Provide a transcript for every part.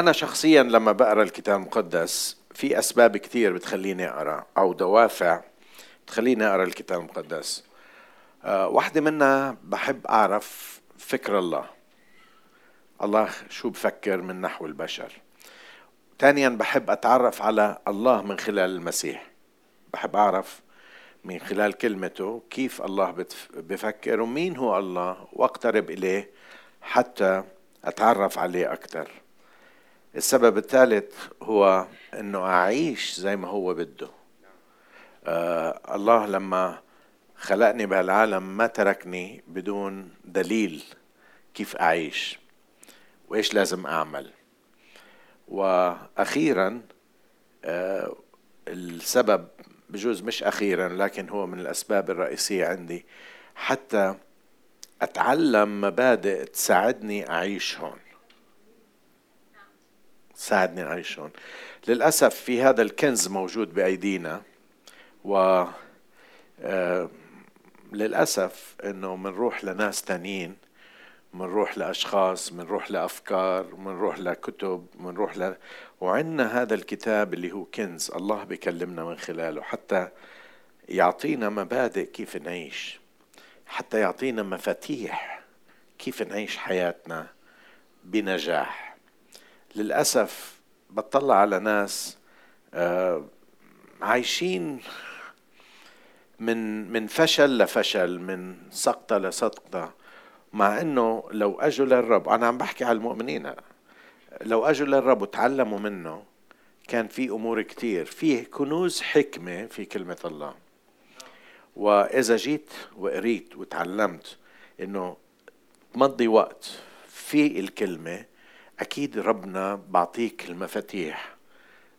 أنا شخصيا لما بقرأ الكتاب المقدس في أسباب كثير بتخليني أقرأ أو دوافع تخليني أقرأ الكتاب المقدس. أه واحدة منها بحب أعرف فكر الله. الله شو بفكر من نحو البشر. ثانيا بحب أتعرف على الله من خلال المسيح. بحب أعرف من خلال كلمته كيف الله بفكر ومين هو الله وأقترب إليه حتى أتعرف عليه أكثر السبب الثالث هو أنه أعيش زي ما هو بده. آه الله لما خلقني بهالعالم ما تركني بدون دليل كيف أعيش وإيش لازم أعمل. وأخيرا آه السبب بجوز مش أخيرا لكن هو من الأسباب الرئيسية عندي. حتى أتعلم مبادئ تساعدني أعيش هون. تساعدني أعيش هون للأسف في هذا الكنز موجود بأيدينا و آه، للأسف إنه منروح لناس تانيين منروح لأشخاص منروح لأفكار منروح لكتب منروح ل... وعندنا هذا الكتاب اللي هو كنز الله بيكلمنا من خلاله حتى يعطينا مبادئ كيف نعيش حتى يعطينا مفاتيح كيف نعيش حياتنا بنجاح. للأسف بطلع على ناس آه، عايشين من من فشل لفشل من سقطة لسقطة مع إنه لو أجوا للرب أنا عم بحكي على المؤمنين لو أجوا للرب وتعلموا منه كان في أمور كتير فيه كنوز حكمة في كلمة الله. وإذا جيت وقريت وتعلمت إنه تمضي وقت في الكلمة أكيد ربنا بعطيك المفاتيح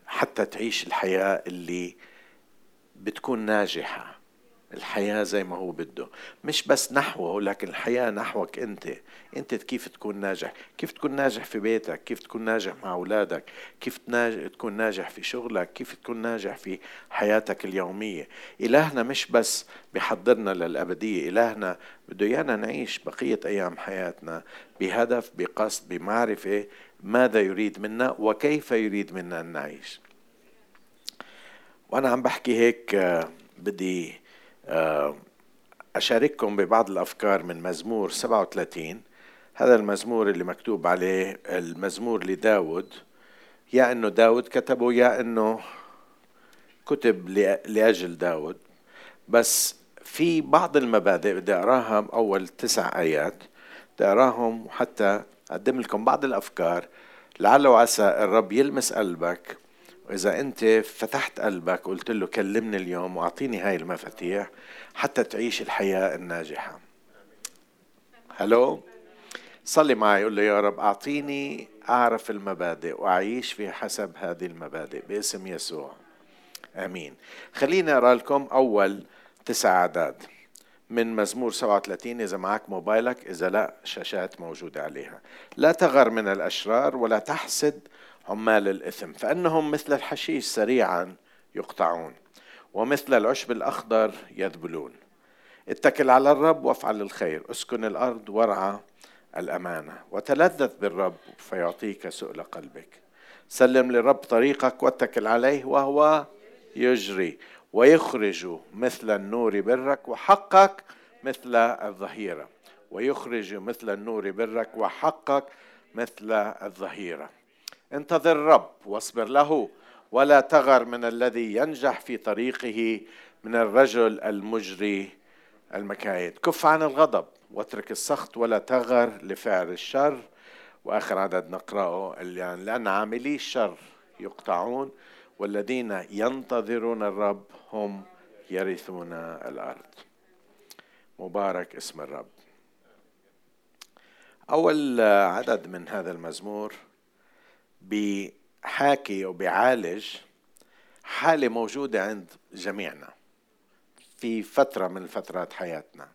حتى تعيش الحياة اللي بتكون ناجحة. الحياة زي ما هو بده. مش بس نحوه لكن الحياة نحوك أنت. أنت كيف تكون ناجح؟ كيف تكون ناجح في بيتك؟ كيف تكون ناجح مع أولادك؟ كيف تكون ناجح في شغلك؟ كيف تكون ناجح في حياتك اليومية؟ إلهنا مش بس بحضرنا للأبدية. إلهنا بده إيانا نعيش بقية أيام حياتنا بهدف بقصد بمعرفة ماذا يريد منا وكيف يريد منا أن نعيش. وأنا عم بحكي هيك آه، بدي أشارككم ببعض الأفكار من مزمور 37 هذا المزمور اللي مكتوب عليه المزمور لداود. يا أنه داود كتبه يا أنه كتب لأجل داود. بس في بعض المبادئ بدي أقراها أول تسع آيات. بدي أقراهم حتى أقدم لكم بعض الأفكار. لعل وعسى الرب يلمس قلبك. وإذا أنت فتحت قلبك وقلت له كلمني اليوم وأعطيني هاي المفاتيح حتى تعيش الحياة الناجحة. هلو صلي معي قول له يا رب أعطيني أعرف المبادئ وأعيش في حسب هذه المبادئ باسم يسوع. آمين. خليني أقرأ لكم أول تسع أعداد. من مزمور 37 إذا معك موبايلك إذا لا شاشات موجودة عليها. لا تغر من الأشرار ولا تحسد عمال الإثم فإنهم مثل الحشيش سريعا يقطعون ومثل العشب الأخضر يذبلون. اتكل على الرب وافعل الخير اسكن الأرض وارعى الأمانة وتلذذ بالرب فيعطيك سؤل قلبك. سلم للرب طريقك واتكل عليه وهو يجري ويخرج مثل النور برك وحقك مثل الظهيرة. ويخرج مثل النور برك وحقك مثل الظهيرة. انتظر الرب واصبر له ولا تغر من الذي ينجح في طريقه من الرجل المجري المكايد. كف عن الغضب واترك السخط ولا تغر لفعل الشر. وآخر عدد نقرأه يعني لأن عاملي الشر يقطعون والذين ينتظرون الرب هم يرثون الأرض. مبارك اسم الرب. أول عدد من هذا المزمور بحاكي وبيعالج حالة موجودة عند جميعنا في فترة من فترات حياتنا.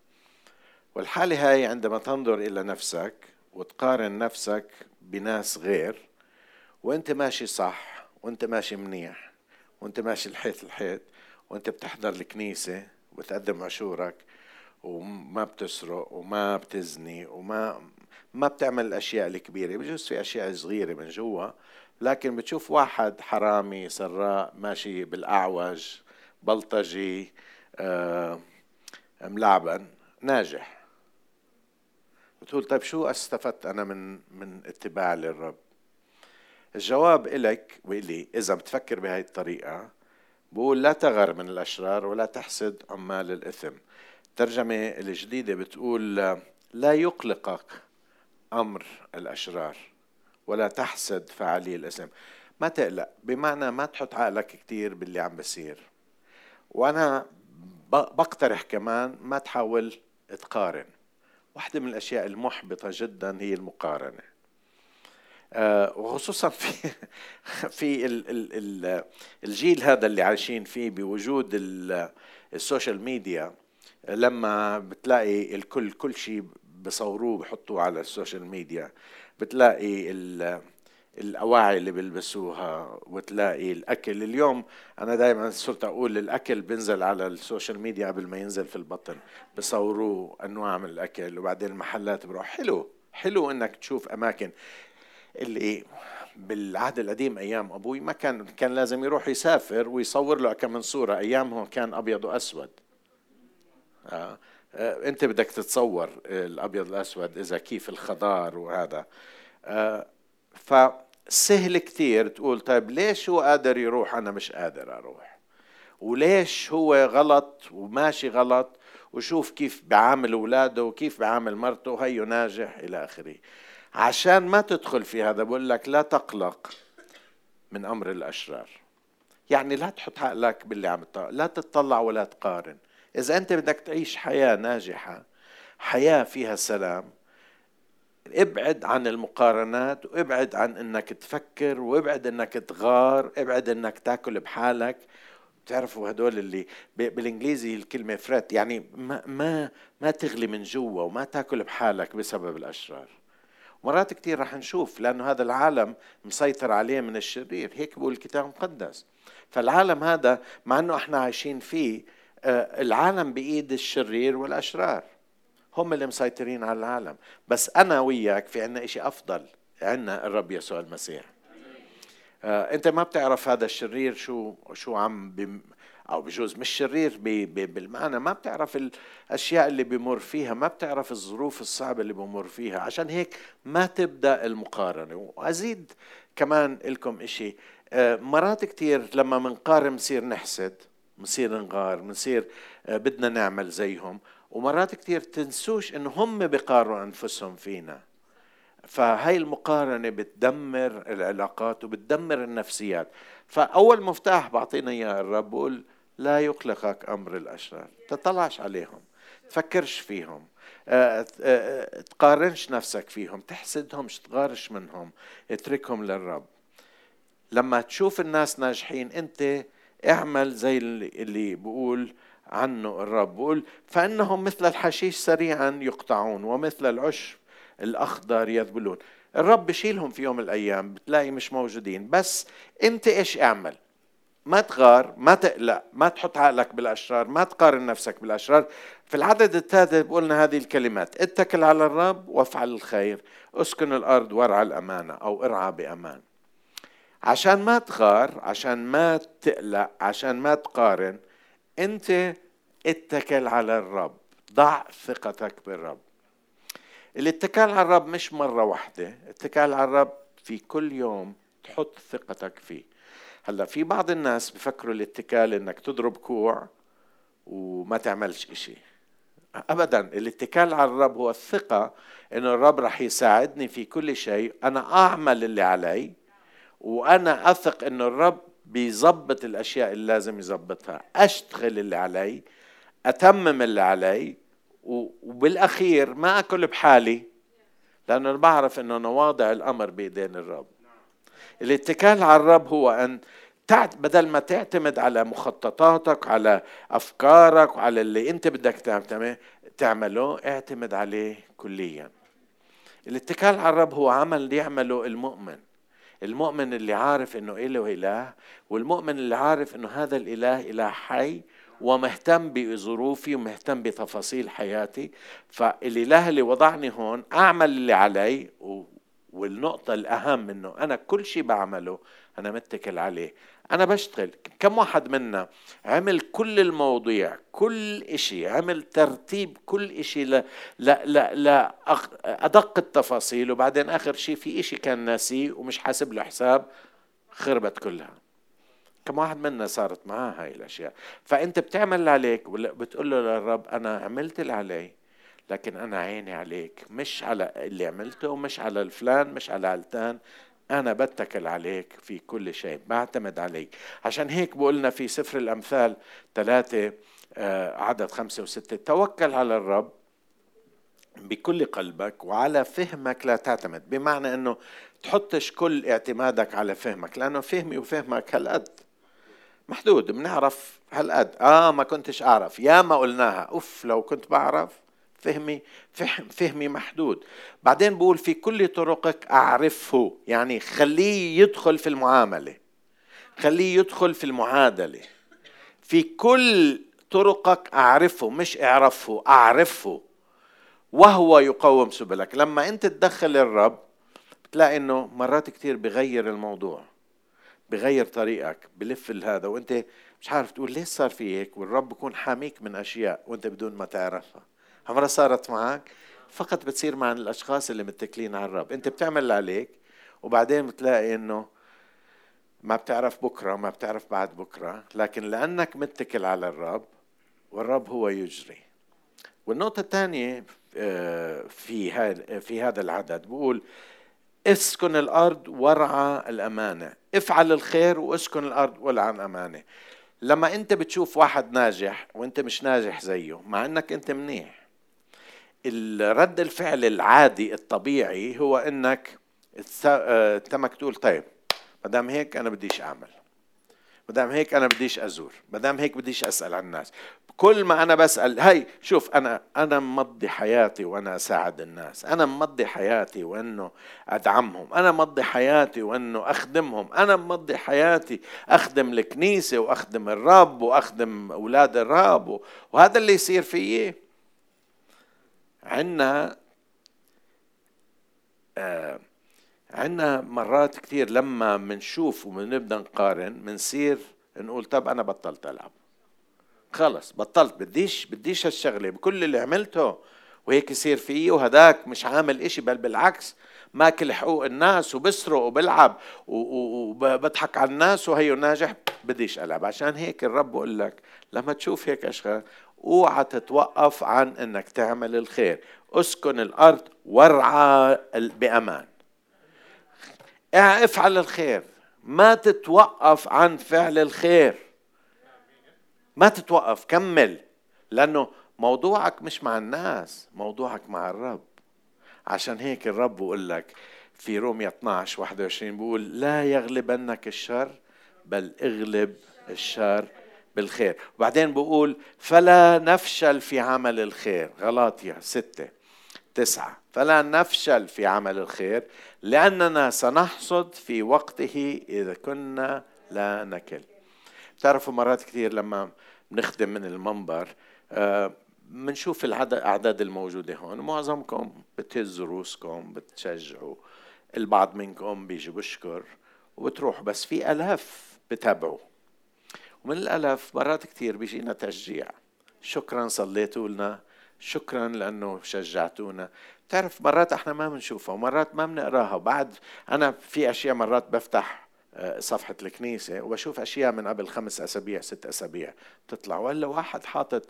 والحالة هاي عندما تنظر إلى نفسك وتقارن نفسك بناس غير وأنت ماشي صح وأنت ماشي منيح وأنت ماشي الحيط الحيط وأنت بتحضر الكنيسة وتقدم عشورك وما بتسرق وما بتزني وما ما بتعمل الأشياء الكبيرة بجوز في أشياء صغيرة من جوا لكن بتشوف واحد حرامي سراء ماشي بالأعوج بلطجي آه ملعبن ناجح. بتقول طيب شو استفدت أنا من من اتباعي للرب؟ الجواب إلك وإلي إذا بتفكر بهاي الطريقة بقول لا تغر من الأشرار ولا تحسد عمال الإثم. الترجمة الجديدة بتقول لا يقلقك. أمر الأشرار ولا تحسد فعلي الإثم ما تقلق بمعنى ما تحط عقلك كتير باللي عم بصير. وأنا بقترح كمان ما تحاول تقارن. واحدة من الأشياء المحبطة جدا هي المقارنة. آه، وخصوصا في في الجيل هذا اللي عايشين فيه بوجود ال social media لما بتلاقي الكل كل شيء بصوروه بحطوه على ال social media بتلاقي الأواعي اللي بيلبسوها وتلاقي الأكل. اليوم أنا دائما صرت أقول الأكل بينزل على ال social media قبل ما ينزل في البطن. بصوروه أنواع من الأكل وبعدين المحلات بروح حلو حلو إنك تشوف أماكن. اللي بالعهد القديم أيام أبوي ما كان كان لازم يروح يسافر ويصور له كم من صورة. أيامهم كان أبيض وأسود. آه. آه. انت بدك تتصور الأبيض الأسود إذا كيف الخضار وهذا. آه. فسهل كثير تقول طيب ليش هو قادر يروح؟ أنا مش قادر أروح. وليش هو غلط وماشي غلط؟ وشوف كيف بعامل أولاده وكيف بعامل مرته هيو ناجح إلى آخره. عشان ما تدخل في هذا بقول لك لا تقلق من أمر الأشرار. يعني لا تحط عقلك باللي عم لا تتطلع ولا تقارن. إذا أنت بدك تعيش حياة ناجحة حياة فيها سلام ابعد عن المقارنات وابعد عن إنك تفكر وابعد إنك تغار ابعد إنك تاكل بحالك. بتعرفوا هدول اللي بالإنجليزي الكلمة فريت يعني ما ما ما تغلي من جوا وما تاكل بحالك بسبب الأشرار. مرات كثير رح نشوف لأنه هذا العالم مسيطر عليه من الشرير. هيك بقول الكتاب المقدس. فالعالم هذا مع أنه إحنا عايشين فيه العالم بإيد الشرير والأشرار. هم اللي مسيطرين على العالم. بس أنا وياك في عنا إشي أفضل عنا الرب يسوع المسيح. آه، أنت ما بتعرف هذا الشرير شو شو عم أو بجوز مش شرير بي بي بالمعنى. ما بتعرف الأشياء اللي بمر فيها ما بتعرف الظروف الصعبة اللي بمر فيها. عشان هيك ما تبدأ المقارنة. وأزيد كمان لكم إشي. آه، مرات كتير لما منقارن بنصير نحسد. بنصير نغار بنصير آه، بدنا نعمل زيهم. ومرات كتير تنسوش انه هم بقاروا أنفسهم فينا. فهاي المقارنة بتدمر العلاقات وبتدمر النفسيات. فأول مفتاح بعطينا إياه الرب بقول لا يقلقك أمر الأشرار. تطلعش عليهم تفكرش فيهم آه، آه، تقارنش نفسك فيهم تحسدهمش تغارش منهم اتركهم للرب. لما تشوف الناس ناجحين أنت اعمل زي اللي بقول عنه الرب. بقول فإنهم مثل الحشيش سريعا يقطعون ومثل العشب الأخضر يذبلون. الرب بشيلهم في يوم من الأيام بتلاقي مش موجودين. بس أنت إيش اعمل؟ ما تغار ما تقلق ما تحط عقلك بالأشرار ما تقارن نفسك بالأشرار. في العدد الثالث بقولنا هذه الكلمات. اتكل على الرب وافعل الخير. اسكن الأرض وارعى الأمانة أو ارعى بأمان. عشان ما تغار عشان ما تقلق عشان ما تقارن انت اتكل على الرب ضع ثقتك بالرب. الاتكال على الرب مش مرة واحدة الاتكال على الرب في كل يوم تحط ثقتك فيه. هلا في بعض الناس بفكروا الاتكال إنك تضرب كوع وما تعملش إشي. ابدا الاتكال على الرب هو الثقة إنه الرب رح يساعدني في كل شيء أنا أعمل اللي علي وأنا أثق انه الرب بيظبط الأشياء اللي لازم يظبطها. أشتغل اللي علي أتمم اللي علي وبالأخير ما أكل بحالي لأنه أنا بعرف إنه أنا واضع الأمر بايدين الرب. الاتكال على الرب هو أن بدل ما تعتمد على مخططاتك على أفكارك وعلى اللي أنت بدك تعمله اعتمد عليه كليا. الاتكال على الرب هو عمل يعمله المؤمن. المؤمن اللي عارف إنه إله إله والمؤمن اللي عارف إنه هذا الإله إله حي ومهتم بظروفي ومهتم بتفاصيل حياتي. فالإله اللي وضعني هون أعمل اللي علي والنقطة الأهم إنه أنا كل شيء بعمله أنا متكل عليه. أنا بشتغل. كم واحد منا عمل كل المواضيع كل إشي عمل ترتيب كل إشي ل... ل... ل... ل... أدق التفاصيل وبعدين آخر شيء في إشي كان ناسيه ومش حاسب له حساب خربت كلها. كم واحد منا صارت معاه هاي الأشياء. فأنت بتعمل اللي عليك بتقول له للرب أنا عملت اللي علي لكن أنا عيني عليك مش على اللي عملته مش على الفلان مش على علتان أنا بتكل عليك في كل شيء بعتمد عليك. عشان هيك بقولنا في سفر الأمثال ثلاثة آه، عدد خمسة وستة توكل على الرب بكل قلبك وعلى فهمك لا تعتمد. بمعنى أنه تحطش كل اعتمادك على فهمك لأنه فهمي وفهمك هالقد. محدود بنعرف هالقد. آه ما كنتش أعرف. يا ما قلناها. أوف لو كنت بعرف فهمي فهم فهمي محدود. بعدين بقول في كل طرقك أعرفه يعني خليه يدخل في المعاملة خليه يدخل في المعادلة. في كل طرقك أعرفه مش اعرفه أعرفه. وهو يقوم سبلك. لما أنت تدخل الرب بتلاقي أنه مرات كتير بغير الموضوع بغير طريقك بلف هذا. وأنت مش عارف تقول ليش صار في هيك؟ والرب بكون حاميك من أشياء وأنت بدون ما تعرفها. عمرها صارت معك. فقط بتصير مع الأشخاص اللي متكلين على الرب. أنت بتعمل اللي عليك وبعدين بتلاقي إنه ما بتعرف بكرة ما بتعرف بعد بكرة. لكن لأنك متكل على الرب والرب هو يجري. والنقطة الثانية آه، في في هذا العدد. بقول اسكن الأرض وارعى الأمانة. افعل الخير واسكن الأرض والعى الامانه لما أنت بتشوف واحد ناجح وأنت مش ناجح زيه مع إنك أنت منيح. الرد الفعل العادي الطبيعي هو إنك آه، تمك تقول طيب ما دام هيك أنا بديش أعمل. ما دام هيك أنا بديش أزور. ما دام هيك بديش أسأل عن الناس. كل ما أنا بسأل هي شوف أنا أنا مضي حياتي وأنا أساعد الناس. أنا مضي حياتي وأنه أدعمهم. أنا مضي حياتي وأنه أخدمهم. أنا مضي حياتي أخدم الكنيسة وأخدم الرب وأخدم أولاد الرب وهذا اللي يصير فيي. عندنا آه عندنا مرات كثير لما بنشوف وبنبدا نقارن بنصير نقول طب أنا بطلت ألعب. خلص بطلت بديش بديش هالشغلة بكل اللي عملته وهيك يصير فيي وهداك مش عامل إشي بل بالعكس ماكل حقوق الناس وبسرق وبلعب وبضحك على الناس وهيو ناجح بديش ألعب. عشان هيك الرب بقول لك لما تشوف هيك اشخاص أوعى تتوقف عن إنك تعمل الخير. أسكن الأرض وارعى بأمان. افعل الخير. ما تتوقف عن فعل الخير. ما تتوقف كمل. لأنه موضوعك مش مع الناس موضوعك مع الرب. عشان هيك الرب بقول لك في رومية 12 21 بيقول لا يغلبنك الشر بل اغلب الشر بالخير. وبعدين بقول فلا نفشل في عمل الخير. غلاطيا ستة. تسعة. فلا نفشل في عمل الخير لأننا سنحصد في وقته إذا كنا لا نكل. بتعرفوا مرات كثير لما بنخدم من المنبر بنشوف آه الأعداد الموجودة هون. معظمكم بتهزوا روسكم بتشجعوا. البعض منكم بيجي بشكر وبتروح. بس في ألاف بتابعوا ومن الألف مرات كثير بيجينا تشجيع. شكرا صليتوا لنا. شكرا لأنه شجعتونا. تعرف مرات إحنا ما بنشوفها ومرات ما بنقراها وبعد أنا في أشياء مرات بفتح آه، صفحة الكنيسة وبشوف أشياء من قبل خمس أسابيع ست أسابيع تطلع. ولا واحد حاطط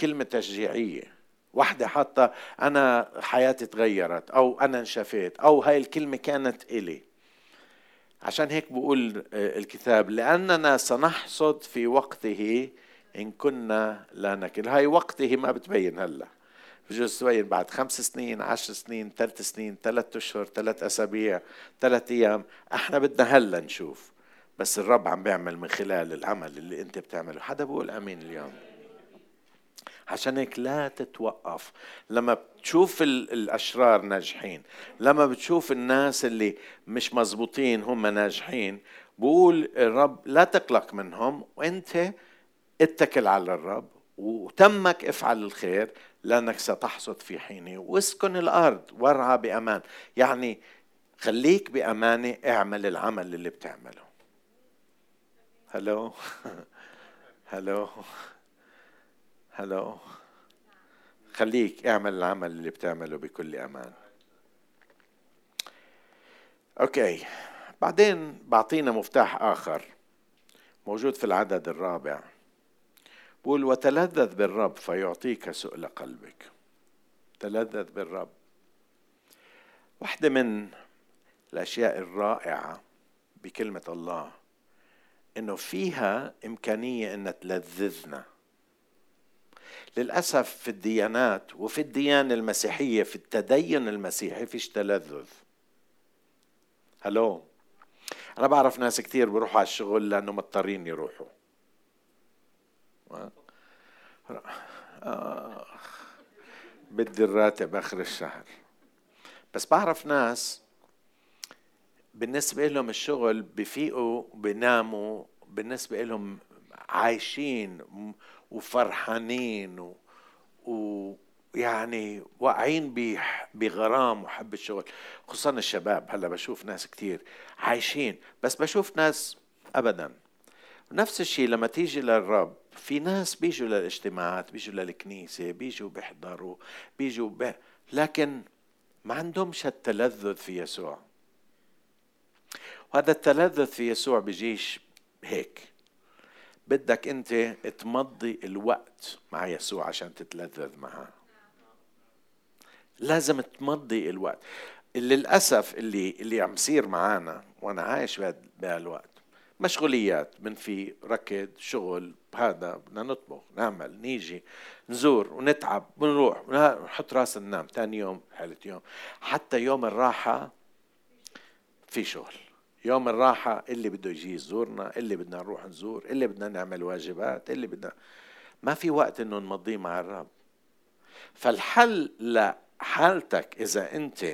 كلمة تشجيعية. واحدة حاطة أنا حياتي تغيرت أو أنا انشفيت أو هاي الكلمة كانت إلي. عشان هيك بقول آه، الكتاب لأننا سنحصد في وقته إن كنا لا نكل. هاي وقته ما بتبين هلا. بجوز تبين بعد خمس سنين عشر سنين ثلاث سنين ثلاث أشهر ثلاث أسابيع ثلاث أيام. إحنا بدنا هلا نشوف. بس الرب عم بيعمل من خلال العمل اللي أنت بتعمله. حدا بقول آمين اليوم؟ عشان هيك لا تتوقف. لما بتشوف الأشرار ناجحين لما بتشوف الناس اللي مش مزبوطين هم ناجحين بقول الرب لا تقلق منهم وأنت اتكل على الرب وتمك افعل الخير لأنك ستحصد في حينه واسكن الأرض وارعى بأمان. يعني خليك بأمانة اعمل العمل اللي بتعمله. هلو هلو هلو خليك اعمل العمل اللي بتعمله بكل أمان. أوكي. بعدين بعطينا مفتاح آخر موجود في العدد الرابع. بقول وتلذذ بالرب فيعطيك سؤل قلبك تلذذ بالرب. واحدة من الأشياء الرائعة بكلمة الله إنه فيها إمكانية إن تلذذنا. للأسف في الديانات وفي الديانة المسيحية في التدين المسيحي فيش تلذذ. هلو؟ أنا بعرف ناس كتير بيروحوا على الشغل لأنه مضطرين يروحوا. آه. بدي الراتب آخر الشهر. بس بعرف ناس بالنسبة لهم الشغل بفيقوا بناموا بالنسبة لهم عايشين وفرحانين ويعني واقعين بغرام وحب الشغل. خصوصا الشباب. هلأ بشوف ناس كتير عايشين بس بشوف ناس ابدا. نفس الشيء لما تيجي للرب في ناس بيجوا للاجتماعات بيجوا للكنيسة بيجوا بيحضروا بيجوا ب... لكن ما عندهمش التلذذ في يسوع. وهذا التلذذ في يسوع بيجيش هيك. بدك انت تمضي الوقت مع يسوع عشان تتلذذ معه. لازم تمضي الوقت. للأسف اللي اللي عم يصير معانا وأنا عايش بهالوقت مشغوليات من في ركض شغل هذا بدنا نطبخ نعمل نيجي نزور ونتعب ونروح ونحط راس ننام ثاني يوم حالة يوم. حتى يوم الراحة في شغل. يوم الراحة اللي بده يجي يزورنا اللي بدنا نروح نزور اللي بدنا نعمل واجبات اللي بدنا ما في وقت إنه نمضيه مع الرب. فالحل لحالتك إذا أنت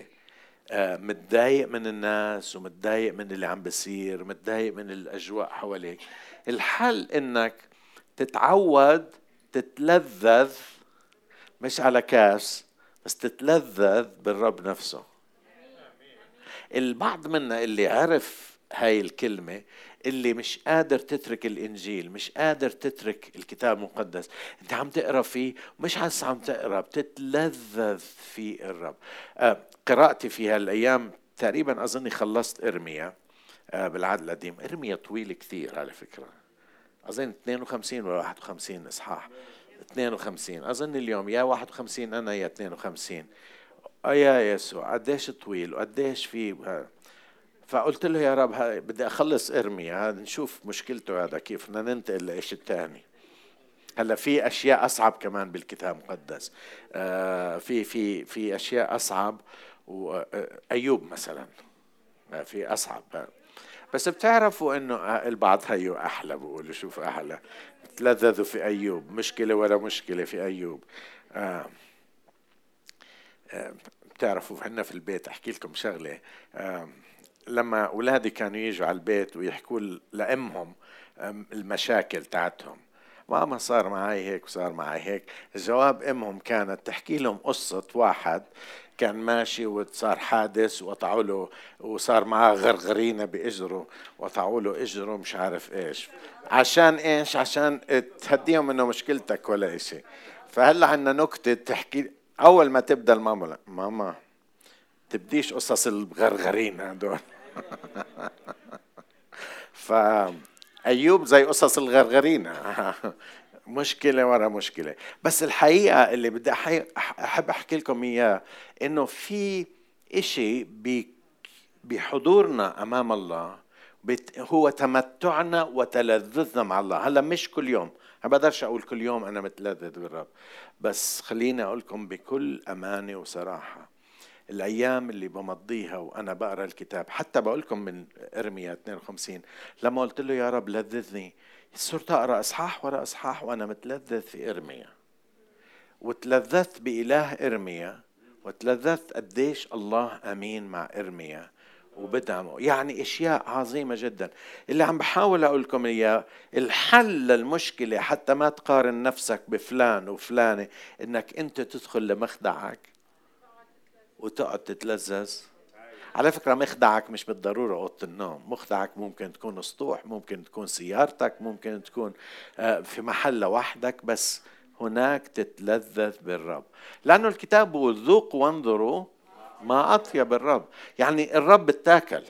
آه، متضايق من الناس ومتضايق من اللي عم بصير متضايق من الأجواء حواليك الحل إنك تتعود تتلذذ مش على كاس بس تتلذذ بالرب نفسه. البعض منا اللي عرف هاي الكلمة اللي مش قادر تترك الإنجيل مش قادر تترك الكتاب المقدس أنت عم تقرأ فيه مش بس عم تقرأ بتتلذذ في الرب. آه قراءتي في هالأيام تقريبا أظني خلصت إرميا آه بالعهد القديم. إرميا طويل كثير على فكرة. أظن 52 ولا 51 إصحاح. 52 أظن اليوم يا 51 أنا يا 52 يا يسوع قديش طويل وقديش في فقلت له يا رب بدي أخلص إرميا نشوف مشكلته هذا كيف بدنا ننتقل لإيش الثاني هلأ في أشياء أصعب كمان بالكتاب المقدس. آه في في في أشياء أصعب وايوب مثلا. آه، في أصعب بس بتعرفوا إنه البعض هيو أحلى بقولوا شوف أحلى. تلذذوا في أيوب مشكلة ولا مشكلة في أيوب. آه. بتعرفوا إحنا في البيت أحكي لكم شغلة. لما أولادي كانوا يجوا على البيت ويحكوا لأمهم المشاكل تاعتهم. ماما صار معي هيك وصار معي هيك. جواب أمهم كانت تحكي لهم قصة واحد كان ماشي وصار حادث وقطعوا له وصار معاه غرغرينة بإجره. وقطعوا له إجره مش عارف إيش. عشان إيش؟ عشان تهديهم إنه مشكلتك ولا شيء فهلأ عندنا نكتة تحكي أول ما تبدأ الماما ماما تبديش قصص الغرغرين هدول. فأيوب زي قصص الغرغرين. مشكلة ورا مشكلة. بس الحقيقة اللي بدي أحب أحكي لكم إياه إنه في إشي بحضورنا أمام الله هو تمتعنا وتلذذنا مع الله. هلا مش كل يوم. ما بقدرش أقول كل يوم أنا متلذذ بالرب بس خليني أقول لكم بكل أمانة وصراحة الأيام اللي بمضيها وأنا بقرأ الكتاب حتى بقول لكم من إرميا 52 لما قلت له يا رب لذذني صرت أقرأ إصحاح ورا إصحاح وأنا متلذذ في إرميا. وتلذذت بإله إرميا وتلذذت قديش الله أمين مع إرميا. وبدعمه. يعني أشياء عظيمة جدا. اللي عم بحاول أقول لكم إياه الحل للمشكلة حتى ما تقارن نفسك بفلان وفلانة إنك أنت تدخل لمخدعك وتقعد تتلذذ. على فكرة مخدعك مش بالضرورة أوضة النوم. مخدعك ممكن تكون سطوح ممكن تكون سيارتك ممكن تكون آه، في محل لوحدك بس هناك تتلذذ بالرب. لأنه الكتاب بيقول ذوقوا وانظروا ما أطيب الرب. يعني الرب اتاكل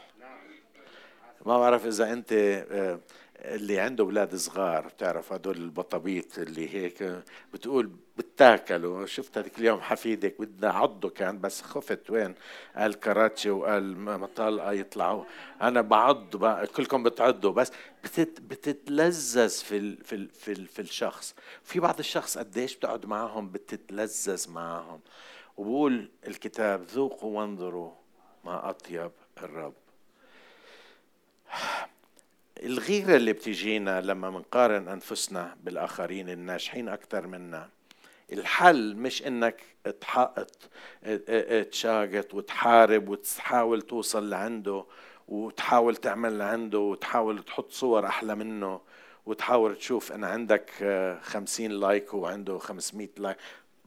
ما بعرف إذا أنت آه، اللي عنده أولاد صغار بتعرف هدول البطابيط اللي هيك بتقول بتاكلوا شفت هذيك اليوم حفيدك بدنا عضه كان بس خفت وين؟ قال كراتشي وقال مطالقه يطلعوا. أنا بعض بقى كلكم بتعضوا. بس بتت بتتلذذ في ال في ال في, ال في الشخص. في بعض الشخص قديش بتقعد معهم بتتلذذ معهم. وبقول الكتاب ذوقوا وانظروا ما أطيب الرب. الغيرة اللي بتجينا لما منقارن أنفسنا بالآخرين الناجحين أكثر منا الحل مش إنك تشاقط وتحارب وتحاول توصل لعنده وتحاول تعمل لعنده وتحاول تحط صور أحلى منه وتحاول تشوف أنا عندك خمسين like وعنده خمسمائة like.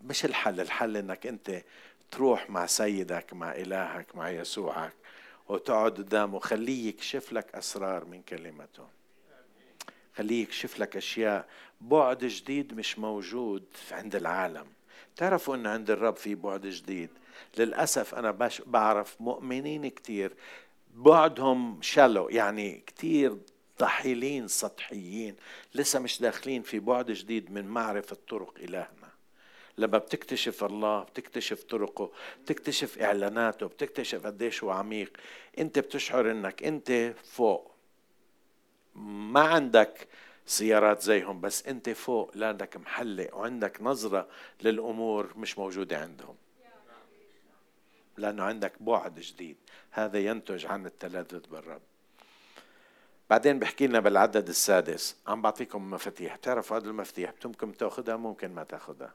مش الحل الحل إنك أنت تروح مع سيدك مع إلهك مع يسوعك وتقعد قدامه. خليه يكشف لك أسرار من كلمته. خليه يكشف لك أشياء. بعد جديد مش موجود عند العالم. تعرفوا أن عند الرب في بعد جديد. للأسف أنا بعرف مؤمنين كتير. بعدهم شلو يعني كتير ضحيلين سطحيين. لسه مش داخلين في بعد جديد من معرفة طرق إلهنا. لما بتكتشف الله بتكتشف طرقه بتكتشف إعلاناته بتكتشف قديش هو عميق أنت بتشعر إنك أنت فوق. ما عندك سيارات زيهم بس أنت فوق لانك محلق وعندك نظرة للأمور مش موجودة عندهم. لأنه عندك بعد جديد. هذا ينتج عن التلذذ بالرب. بعدين بحكي لنا بالعدد السادس. عم بعطيكم مفاتيح. بتعرفوا هذه المفاتيح ممكن تأخذها؟ ممكن ما تأخذها.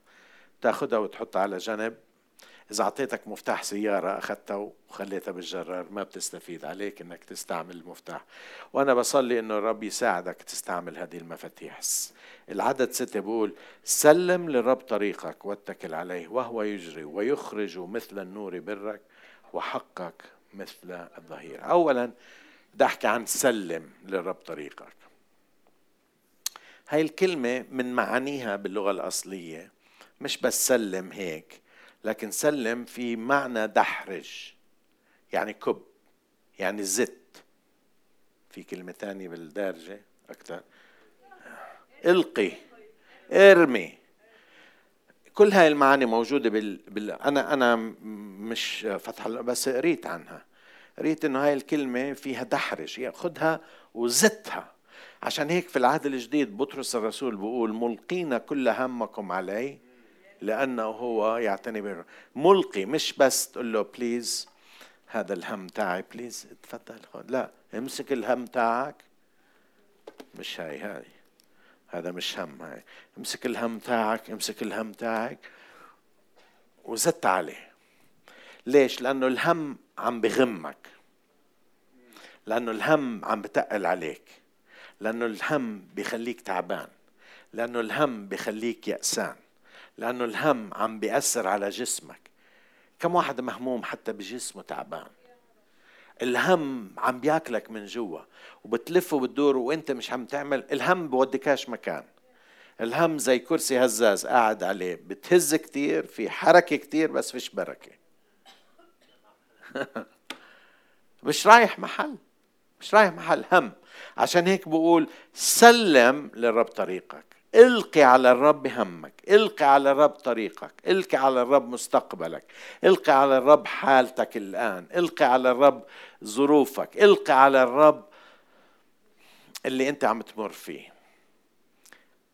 تاخذها وتحطها على جنب. إذا أعطيتك مفتاح سيارة أخذتها وخليتها بالجرار ما بتستفيد عليك إنك تستعمل المفتاح. وأنا بصلي إنه الرب يساعدك تستعمل هذه المفاتيح. العدد ستة بيقول سلم للرب طريقك واتكل عليه وهو يجري ويخرج مثل النور برك وحقك مثل الظهير. أولا بدي أحكي عن سلم للرب طريقك. هاي الكلمة من معانيها باللغة الأصلية مش بس سلم هيك لكن سلم في معنى دحرج يعني كب يعني زت. في كلمة ثانية بالدارجة أكثر إلقي إرمي. كل هاي المعاني موجودة بال... بال... أنا أنا مش فتح بس قريت عنها. قريت إنه هاي الكلمة فيها دحرج يعني خدها وزتها. عشان هيك في العهد الجديد بطرس الرسول بيقول ملقين كل همكم عليه لأنه هو يعتني بر ملقي مش بس تقول له please هذا الهم تاعي please تفضل خذ. لا امسك الهم تاعك. مش هاي هاي. هذا مش هم هاي. امسك الهم تاعك امسك الهم تاعك وزدت عليه. ليش؟ لأنه الهم عم بغمك. لأنه الهم عم بتقل عليك. لأنه الهم بيخليك تعبان. لأنه الهم بيخليك يأسان. لأنه الهم عم بيأثر على جسمك. كم واحد مهموم حتى بجسمه تعبان. الهم عم بياكلك من جوا وبتلف وبتدور وانت مش عم تعمل. الهم بودكاش مكان. الهم زي كرسي هزاز قاعد عليه. بتهز كتير في حركة كتير بس فيش بركة. مش رايح محل. مش رايح محل. هم. عشان هيك بقول سلم للرب طريقك. إلقي على الرب همك إلقي على الرب طريقك إلقي على الرب مستقبلك إلقي على الرب حالتك الآن إلقي على الرب ظروفك إلقي على الرب اللي أنت عم تمر فيه.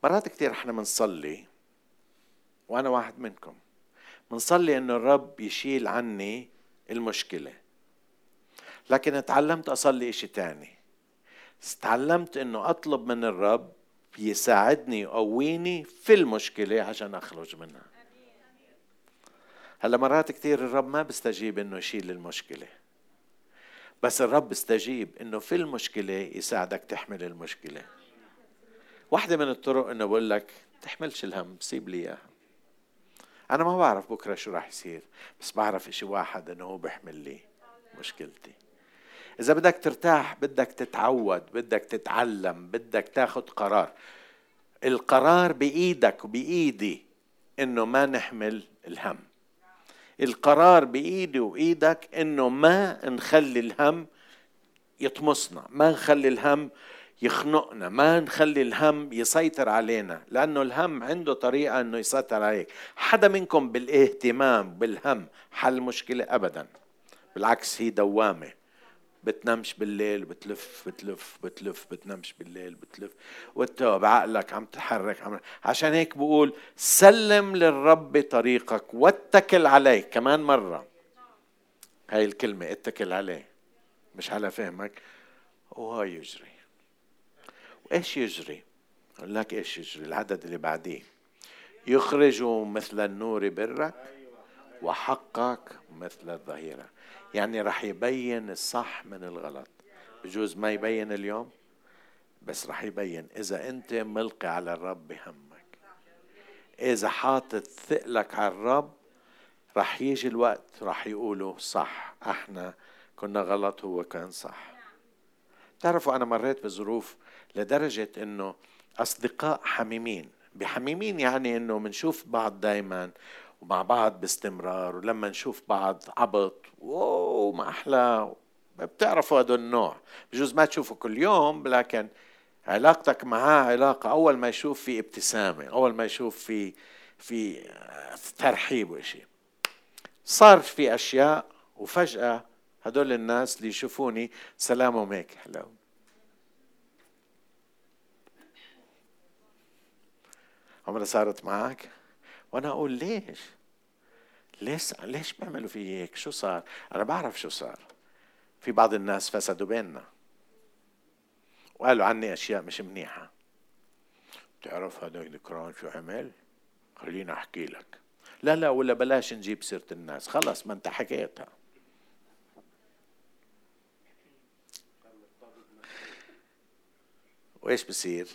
مرات كثير إحنا بنصلي وأنا واحد منكم بنصلي إنه الرب يشيل عني المشكلة. لكن تعلمت أصلي إشي تاني. تعلمت إنه أطلب من الرب يساعدني يقويني في المشكلة عشان أخرج منها. هلا مرات كثير الرب ما بيستجيب إنه يشيل المشكلة. بس الرب استجيب إنه في المشكلة يساعدك تحمل المشكلة. واحدة من الطرق إنه بقول لك تحملش الهم سيب لي إياها. أنا ما بعرف بكرة شو راح يصير بس بعرف إشي واحد إنه هو بيحمل لي مشكلتي. إذا بدك ترتاح بدك تتعود بدك تتعلم بدك تاخذ قرار. القرار بإيدك وبإيدي إنه ما نحمل الهم. القرار بإيدي وإيدك إنه ما نخلي الهم يطمسنا ما نخلي الهم يخنقنا ما نخلي الهم يسيطر علينا لأنه الهم عنده طريقة أنه يسيطر عليك. حدا منكم بالإهتمام بالهم حل مشكلة؟ أبدا. بالعكس هي دوامة. بتنامش بالليل بتلف بتلف بتلف بتنامش بالليل بتلف. وانت بعقلك عم تحرك عم عشان هيك بقول سلم للرب طريقك واتكل عليه كمان مرة. هاي الكلمة اتكل عليه. مش على فهمك. وهو يجري. وإيش يجري؟ أقول لك إيش يجري العدد اللي بعديه. يخرج مثل النور برك وحقك مثل الظهيرة. يعني رح يبين الصح من الغلط. بجوز ما يبين اليوم؟ بس رح يبين إذا أنت ملقي على الرب بهمك. إذا حاطط ثقلك على الرب رح يجي الوقت رح يقولوا صح. أحنا كنا غلط هو كان صح. تعرفوا أنا مريت بظروف لدرجة أنه أصدقاء حميمين. بحميمين يعني أنه بنشوف بعض دايما ومع بعض باستمرار ولما نشوف بعض عبط واو ما أحلى. بتعرفوا هذا النوع. بجوز ما تشوفه كل يوم لكن علاقتك معاه علاقة أول ما يشوف في ابتسامة أول ما يشوف في في ترحيب وشيء صار في أشياء وفجأة هدول الناس اللي يشوفوني سلامهم هيك حلو عمرها صارت معك؟ وأنا أقول ليش؟ ليش ليش بيعملوا في هيك؟ شو صار؟ أنا بعرف شو صار. في بعض الناس فسدوا بيننا. وقالوا عني أشياء مش منيحة. بتعرف هذا ذكران شو عمل؟ خليني أحكي لك. لا لا ولا بلاش نجيب سيرة الناس. خلص ما انت حكيتها. وإيش بصير؟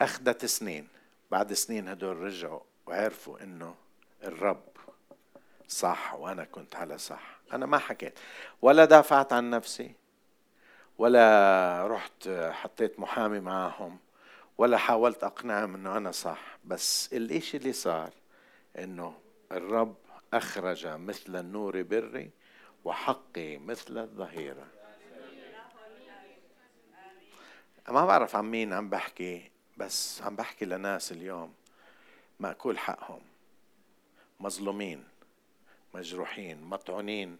أخذت سنين. بعد سنين هدول رجعوا وعرفوا إنه الرب صح وأنا كنت على صح. أنا ما حكيت. ولا دافعت عن نفسي ولا رحت حطيت محامي معهم ولا حاولت أقنعهم إنه أنا صح. بس الإشي اللي صار إنه الرب أخرج مثل النور بري وحقي مثل الظهيرة. ما بعرف عن مين عم بحكي. بس عم بحكي لناس اليوم مأكول حقهم. مظلومين مجروحين مطعونين.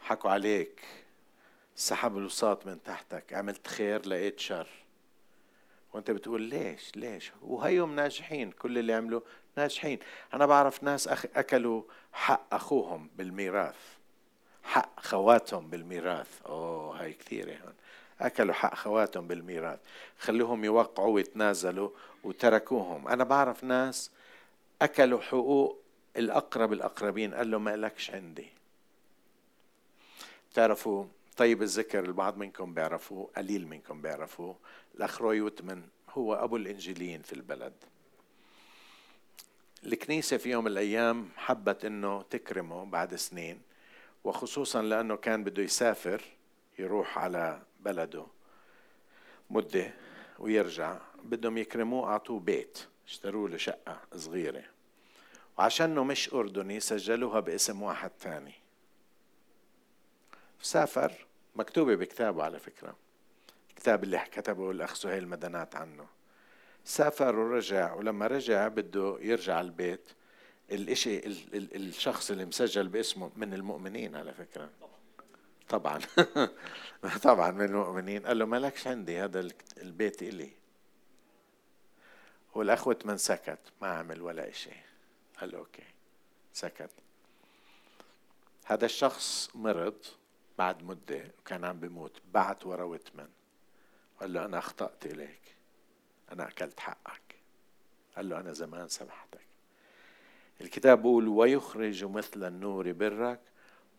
حكوا عليك سحب الوساط من تحتك عملت خير لقيت شر. وانت بتقول ليش ليش؟ وهيهم ناجحين كل اللي عملوا ناجحين. أنا بعرف ناس أخ... أكلوا حق أخوهم بالميراث حق خواتهم بالميراث. أوه هاي كثيرة هون. أكلوا حق خواتهم بالميراث خلوهم يوقعوا ويتنازلوا وتركوهم. أنا بعرف ناس أكلوا حقوق الأقرب الأقربين قال له ما لكش عندي. بتعرفوا طيب الذكر البعض منكم بيعرفوه قليل منكم بيعرفوه. الأخ روي وتمن هو أبو الإنجيليين في البلد. الكنيسة في يوم من الأيام حبت أنه تكرمه بعد سنين وخصوصا لأنه كان بده يسافر يروح على بلده. مدة ويرجع بدهم يكرموه أعطوه بيت. اشتروا له شقة صغيرة وعشانه مش أردني سجلوها باسم واحد تاني. سافر. مكتوبة بكتابه على فكرة. الكتاب اللي كتبه الأخ سهيل مدنات عنه. سافر ورجع. ولما رجع بده يرجع البيت. الإشي الشخص اللي مسجل باسمه من المؤمنين على فكرة. طبعا. طبعا من المؤمنين. قال له مالكش عندي هذا البيت إلي. والأخوة من سكت ما عمل ولا شيء قال له أوكي سكت. هذا الشخص مرض بعد مدة وكان عم بيموت بعت ورا وتمن قال له أنا أخطأت إليك. أنا أكلت حقك. قال له أنا زمان سامحتك الكتاب بيقول ويخرج مثل النور برك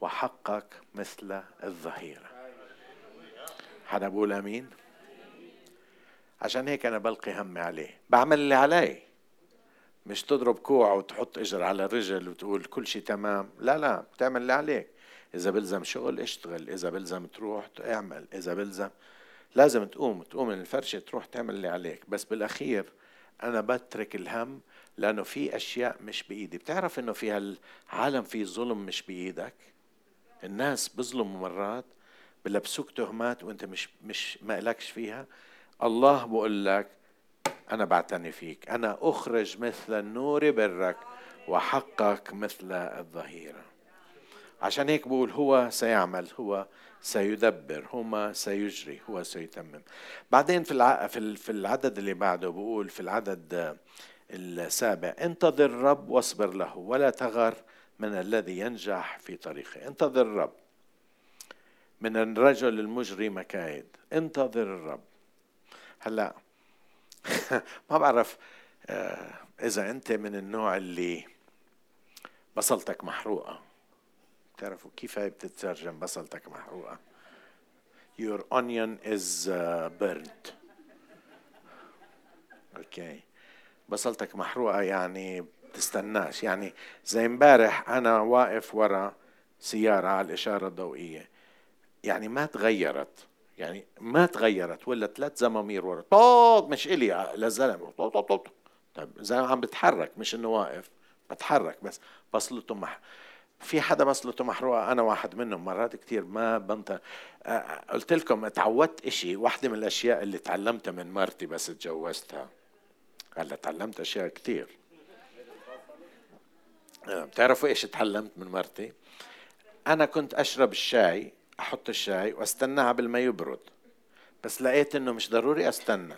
وحقك مثل الظهيرة حدا بقول أمين؟ عشان هيك أنا بلقي همي عليه. بعمل اللي علي. مش تضرب كوع وتحط إجر على رجل وتقول كل شيء تمام. لا لا بتعمل اللي عليك. إذا بلزم شغل اشتغل. إذا بلزم تروح اعمل. إذا بلزم لازم تقوم. تقوم من الفرشة تروح تعمل اللي عليك. بس بالأخير أنا بترك الهم لأنه في أشياء مش بإيدي. بتعرف إنه في هالعالم في ظلم مش بإيدك؟ الناس بظلموا مرات بلبسوك تهمات وانت مش مش ما لكش فيها. الله بقول لك أنا بعتني فيك. أنا أخرج مثل النور برك وحقك مثل الظهيرة. عشان هيك بقول هو سيعمل هو سيدبر هو سيجري هو سيتمم. بعدين في في العدد اللي بعده بقول في العدد السابع انتظر الرب واصبر له ولا تغر من الذي ينجح في طريقه. انتظر الرب. من الرجل المجري مكايد. انتظر الرب. هلا ما بعرف آه، إذا أنت من النوع اللي بصلتك محروقة. بتعرفوا كيف هي بتترجم بصلتك محروقة؟ Your onion is uh, burnt. أوكي بصلتك محروقة يعني بتستناش يعني زي امبارح أنا واقف ورا سيارة على الإشارة الضوئية. يعني ما تغيرت. يعني ما تغيرت. ولا ثلاث زمامير ورا. طوط! مش إلي. للزلمه طوط طوط طيب زي عم بتحرك. مش إنه واقف. بتحرك بس. بصلته مح في حدا بصلته محروقه أنا واحد منهم. مرات كثير ما بنت قلت لكم تعودت إشي. واحدة من الأشياء اللي تعلمتها من مرتي بس تجوزتها. هلا تعلمت أشياء كثير بتعرفوا إيش تعلمت من مرتي؟ أنا كنت أشرب الشاي أحط الشاي واستنى قبل ما يبرد بس لقيت إنه مش ضروري أستنى.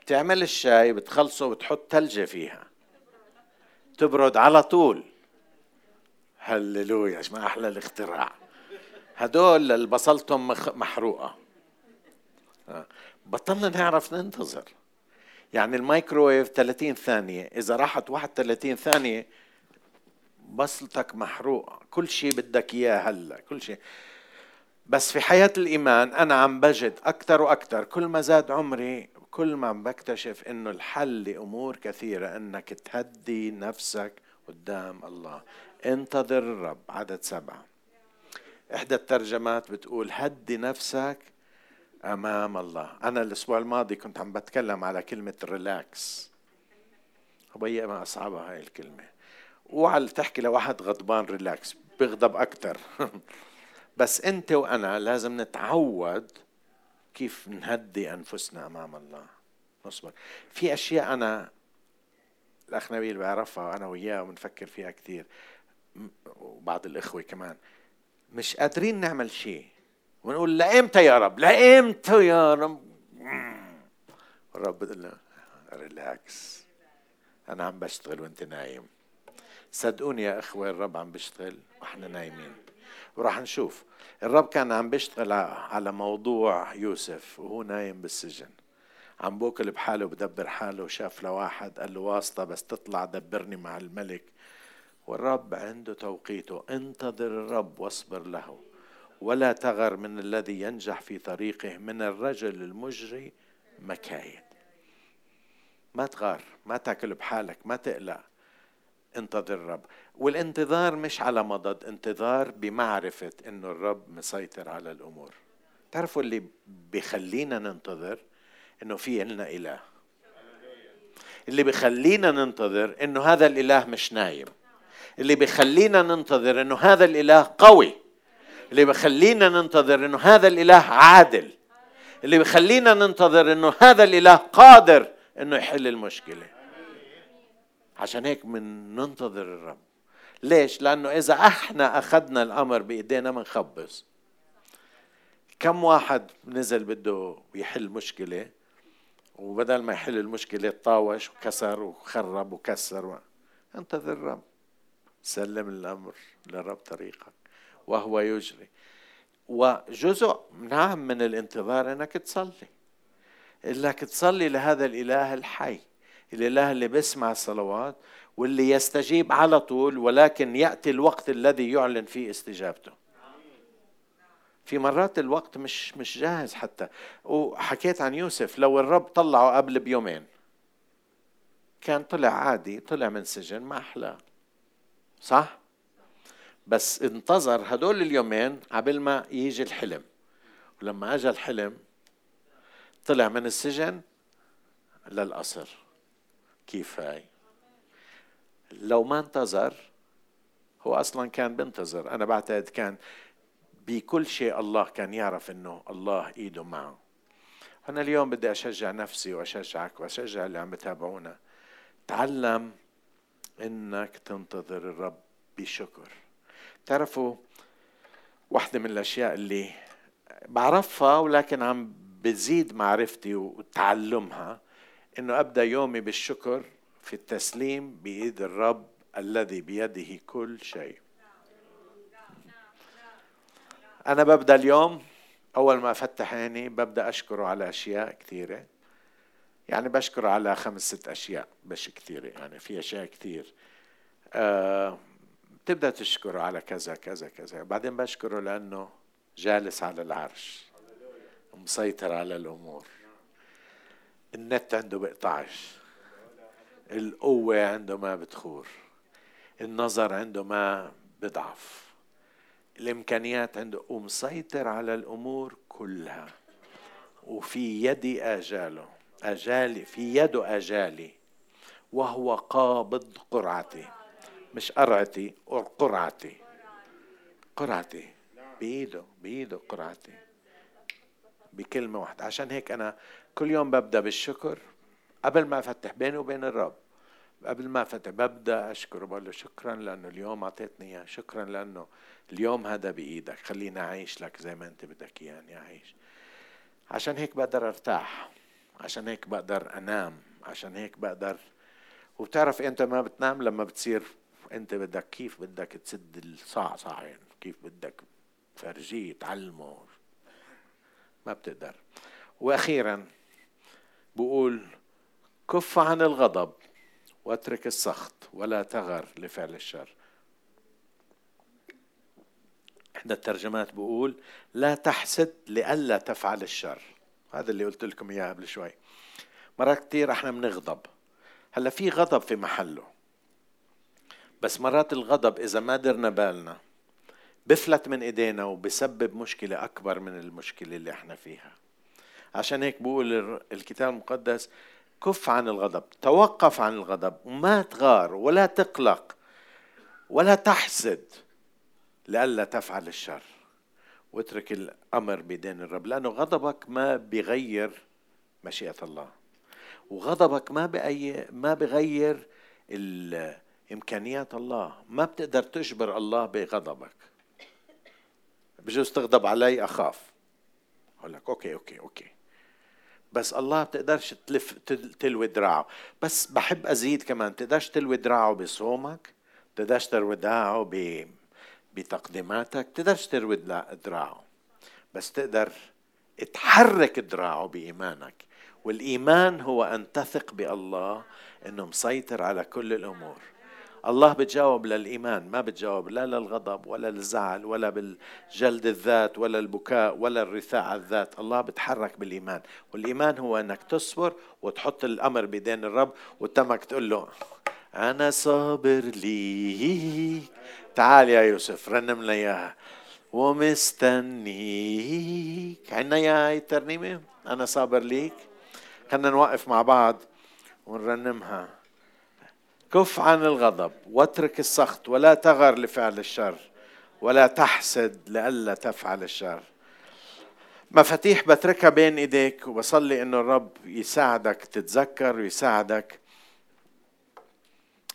بتعمل الشاي بتخلصه وبتحط ثلجة فيها. تبرد على طول. هللويا ما أحلى الاختراع. هدول اللي بصلتهم محروقة. آه. بطلنا نعرف ننتظر. يعني الميكروويف 30 ثانية إذا راحت 31 ثانية بصلتك محروقة كل شيء بدك إياه هلا كل شيء بس في حياة الإيمان أنا عم بجد أكثر وأكثر كل ما زاد عمري كل ما عم بكتشف إنه الحل لأمور كثيرة إنك تهدي نفسك قدام الله. انتظر الرب عدد سبعة. إحدى الترجمات بتقول هدي نفسك أمام الله. أنا الأسبوع الماضي كنت عم بتكلم على كلمة ريلاكس هي ما أصعبها هاي الكلمة. اوعى تحكي لواحد غضبان ريلاكس بيغضب أكثر بس أنت وأنا لازم نتعود كيف نهدي أنفسنا أمام الله. نصبر. في أشياء أنا الأخ نبيل بيعرفها أنا وياه وبنفكر فيها كثير. وبعض الإخوة كمان. مش قادرين نعمل شيء. ونقول لإمتى يا رب؟ لإمتى يا رب؟ الرب بيقول ريلاكس أنا عم بشتغل وأنت نايم. صدقوني يا أخوة الرب عم بيشتغل وإحنا نايمين. وراح نشوف. الرب كان عم بيشتغل على موضوع يوسف وهو نايم بالسجن. عم بوكل بحاله بدبر حاله وشاف لواحد قال له واسطة بس تطلع دبرني مع الملك. والرب عنده توقيته. انتظر الرب واصبر له. ولا تغر من الذي ينجح في طريقه من الرجل المجري مكايد. ما تغار ما تاكل بحالك ما تقلق. انتظر الرب والانتظار مش على مضض انتظار بمعرفة إنه الرب مسيطر على الأمور. تعرفوا اللي بيخلينا ننتظر إنه في لنا إله؟ اللي بيخلينا ننتظر إنه هذا الإله مش نايم. اللي بيخلينا ننتظر إنه هذا الإله قوي. اللي بيخلينا ننتظر إنه هذا الإله عادل. اللي بيخلينا ننتظر إنه هذا الإله قادر إنه يحل المشكلة. عشان هيك من ننتظر الرب. ليش؟ لأنه إذا إحنا أخذنا الأمر بإيدينا بنخبص كم واحد نزل بده يحل مشكلة؟ وبدل ما يحل المشكلة طاوش وكسر وخرب وكسر و... انتظر الرب. سلم الأمر للرب طريقك. وهو يجري. وجزء نعم من الانتظار إنك تصلي. إنك تصلي لهذا الإله الحي. الإله اللي بيسمع الصلوات واللي يستجيب على طول ولكن يأتي الوقت الذي يعلن فيه استجابته. في مرات الوقت مش مش جاهز حتى. وحكيت عن يوسف لو الرب طلعه قبل بيومين كان طلع عادي طلع من سجن ما أحلاه صح؟ بس انتظر هدول اليومين قبل ما يجي الحلم. ولما اجى الحلم طلع من السجن للقصر. كيف هاي لو ما انتظر هو أصلا كان بينتظر. أنا بعتقد كان بكل شيء الله كان يعرف إنه الله إيده معه. أنا اليوم بدي أشجع نفسي وأشجعك وأشجع اللي عم بتابعونا تعلم إنك تنتظر الرب بشكر. تعرفوا واحدة من الأشياء اللي بعرفها ولكن عم بزيد معرفتي وتعلمها إنه أبدأ يومي بالشكر في التسليم بإيد الرب الذي بيده كل شيء. أنا ببدأ اليوم أول ما أفتح عيني ببدأ أشكره على أشياء كثيرة. يعني بشكره على خمس ست أشياء مش كثيرة. يعني في أشياء كثير. آه تبدا تشكره على كذا كذا كذا. بعدين بشكره لأنه جالس على العرش مسيطر على الأمور. النت عنده بقطعش. القوة عنده ما بتخور. النظر عنده ما بضعف. الإمكانيات عنده ومسيطر على الأمور كلها. وفي يدي آجاله. آجالي في يده آجالي. وهو قابض قرعتي. مش قرعتي قرعتي. قرعتي. بإيده بإيده قرعتي. بكلمة واحدة. عشان هيك أنا كل يوم ببدأ بالشكر قبل ما أفتح بيني وبين الرب قبل ما أفتح ببدأ أشكره بقول له شكرا لأنه اليوم أعطيتني إياه شكرا لأنه اليوم هذا بإيدك خليني أعيش لك زي ما أنت بدك إياني أعيش. عشان هيك بقدر أرتاح عشان هيك بقدر أنام عشان هيك بقدر وبتعرف أنت ما بتنام لما بتصير أنت بدك كيف بدك تسد الصعصعين كيف بدك تفرجيه تعلمه ما بتقدر. وأخيرا بقول كف عن الغضب واترك السخط ولا تغر لفعل الشر. إحدى الترجمات بقول لا تحسد لئلا تفعل الشر. هذا اللي قلت لكم إياه قبل شوي. مرات كثير إحنا بنغضب. هلأ في غضب في محله. بس مرات الغضب إذا ما درنا بالنا بفلت من إيدينا وبسبب مشكلة أكبر من المشكلة اللي إحنا فيها. عشان هيك بقول الكتاب المقدس كف عن الغضب توقف عن الغضب وما تغار ولا تقلق ولا تحسد لئلا تفعل الشر. واترك الأمر بيدين الرب لأنه غضبك ما بيغير مشيئة الله. وغضبك ما بأي ما بغير إمكانيات الله. ما بتقدر تجبر الله بغضبك. بجوز تغضب علي أخاف. أقول لك okay okay okay. بس الله بتقدرش تلف تلوي دراعه. بس بحب أزيد كمان. تقدرش تلوي دراعه بصومك تقدرش تلوي دراعه ب بتقديماتك تقدرش تلوي دراعه. بس تقدر تحرك دراعه بإيمانك. والإيمان هو أن تثق بالله أنه مسيطر على كل الأمور. الله بتجاوب للإيمان ما بتجاوب لا للغضب ولا للزعل ولا بالجلد الذات ولا البكاء ولا الرثاء على الذات الله بتحرك بالإيمان والإيمان هو أنك تصبر وتحط الأمر بيدين الرب وتمك تقول له أنا صابر ليك. تعال يا يوسف رنم لنا إياها. ومستنيك. عنا يا هاي الترنيمة أنا صابر ليك. خلينا نوقف مع بعض ونرنمها. كف عن الغضب واترك السخط ولا تغر لفعل الشر ولا تحسد لئلا تفعل الشر. مفاتيح بتركها بين إيديك وبصلي إنه الرب يساعدك تتذكر ويساعدك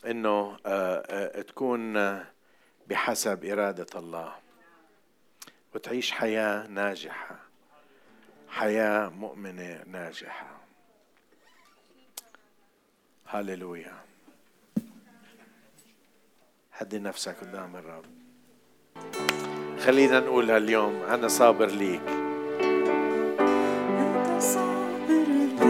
إنه آه، آه، تكون بحسب إرادة الله. وتعيش حياة ناجحة حياة مؤمنة ناجحة. هللويا. هدي نفسك قدام الرب. خلينا نقولها اليوم أنا صابر ليك. أنت صابر ليك.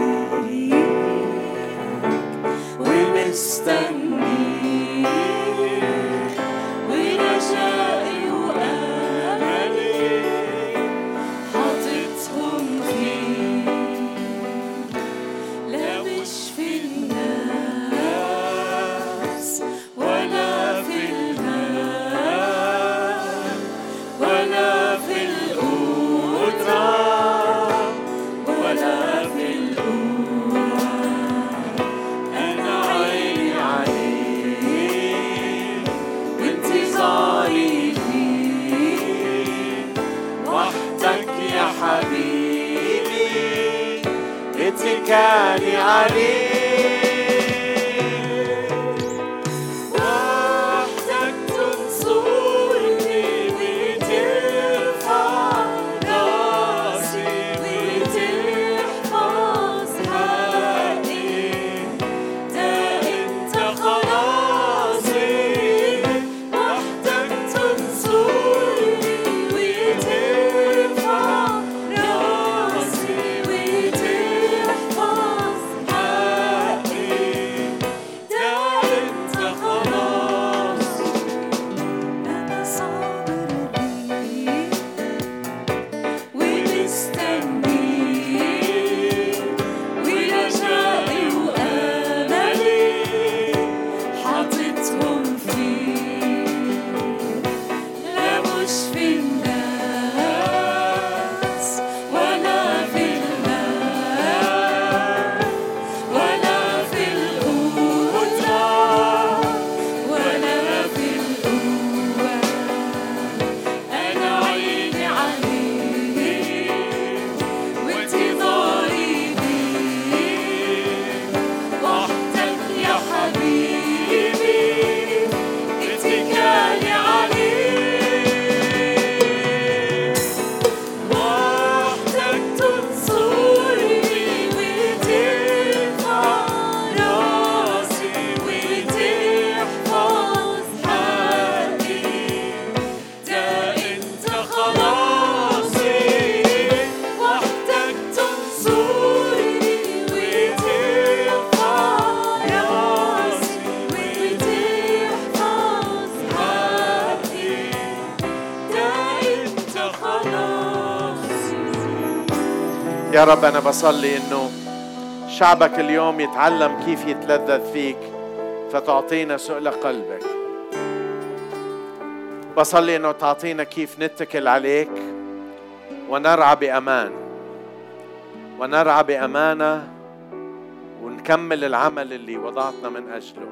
يا رب أنا بصلي إنه شعبك اليوم يتعلم كيف يتلذذ فيك فتعطينا سؤل قلبك. بصلي إنه تعطينا كيف نتكل عليك ونرعى بأمان. ونرعى بأمانة ونكمل العمل اللي وضعتنا من أجله.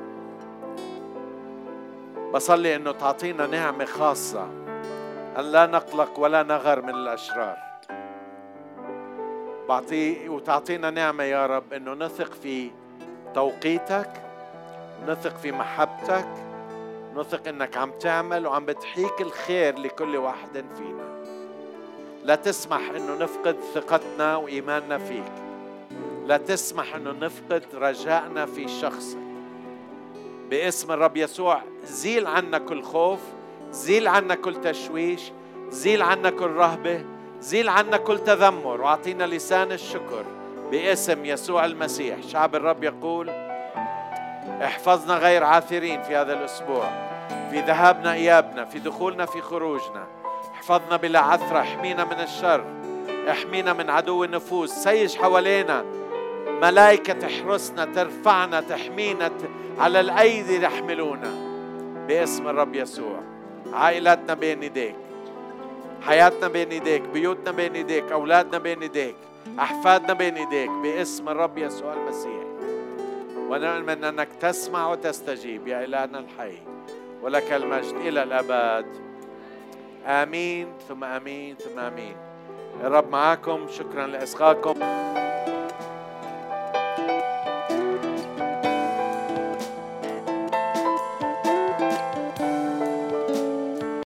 بصلي إنه تعطينا نعمة خاصة أن لا نقلق ولا نغر من الأشرار. بعطيه وتعطينا نعمة يا رب إنه نثق في توقيتك نثق في محبتك نثق إنك عم تعمل وعم بتحيك الخير لكل واحد فينا. لا تسمح إنه نفقد ثقتنا وإيماننا فيك. لا تسمح إنه نفقد رجائنا في شخصك. باسم الرب يسوع زيل عنا كل خوف زيل عنا كل تشويش زيل عنا كل رهبة. زيل عنا كل تذمر وأعطينا لسان الشكر باسم يسوع المسيح. شعب الرب يقول احفظنا غير عاثرين في هذا الأسبوع في ذهابنا إيابنا في دخولنا في خروجنا. احفظنا بلا عثرة احمينا من الشر احمينا من عدو النفوس. سيج حوالينا ملائكة تحرسنا ترفعنا تحمينا على الأيدي يحملونا. باسم الرب يسوع عائلاتنا بين يديك. حياتنا بين ايديك بيوتنا بين ايديك أولادنا بين ايديك أحفادنا بين ايديك باسم الرب يسوع المسيح. ونؤمن أنك تسمع وتستجيب يا إلهنا الحي ولك المجد إلى الأبد. آمين ثم آمين ثم آمين. الرب معاكم شكرا لإصغائكم.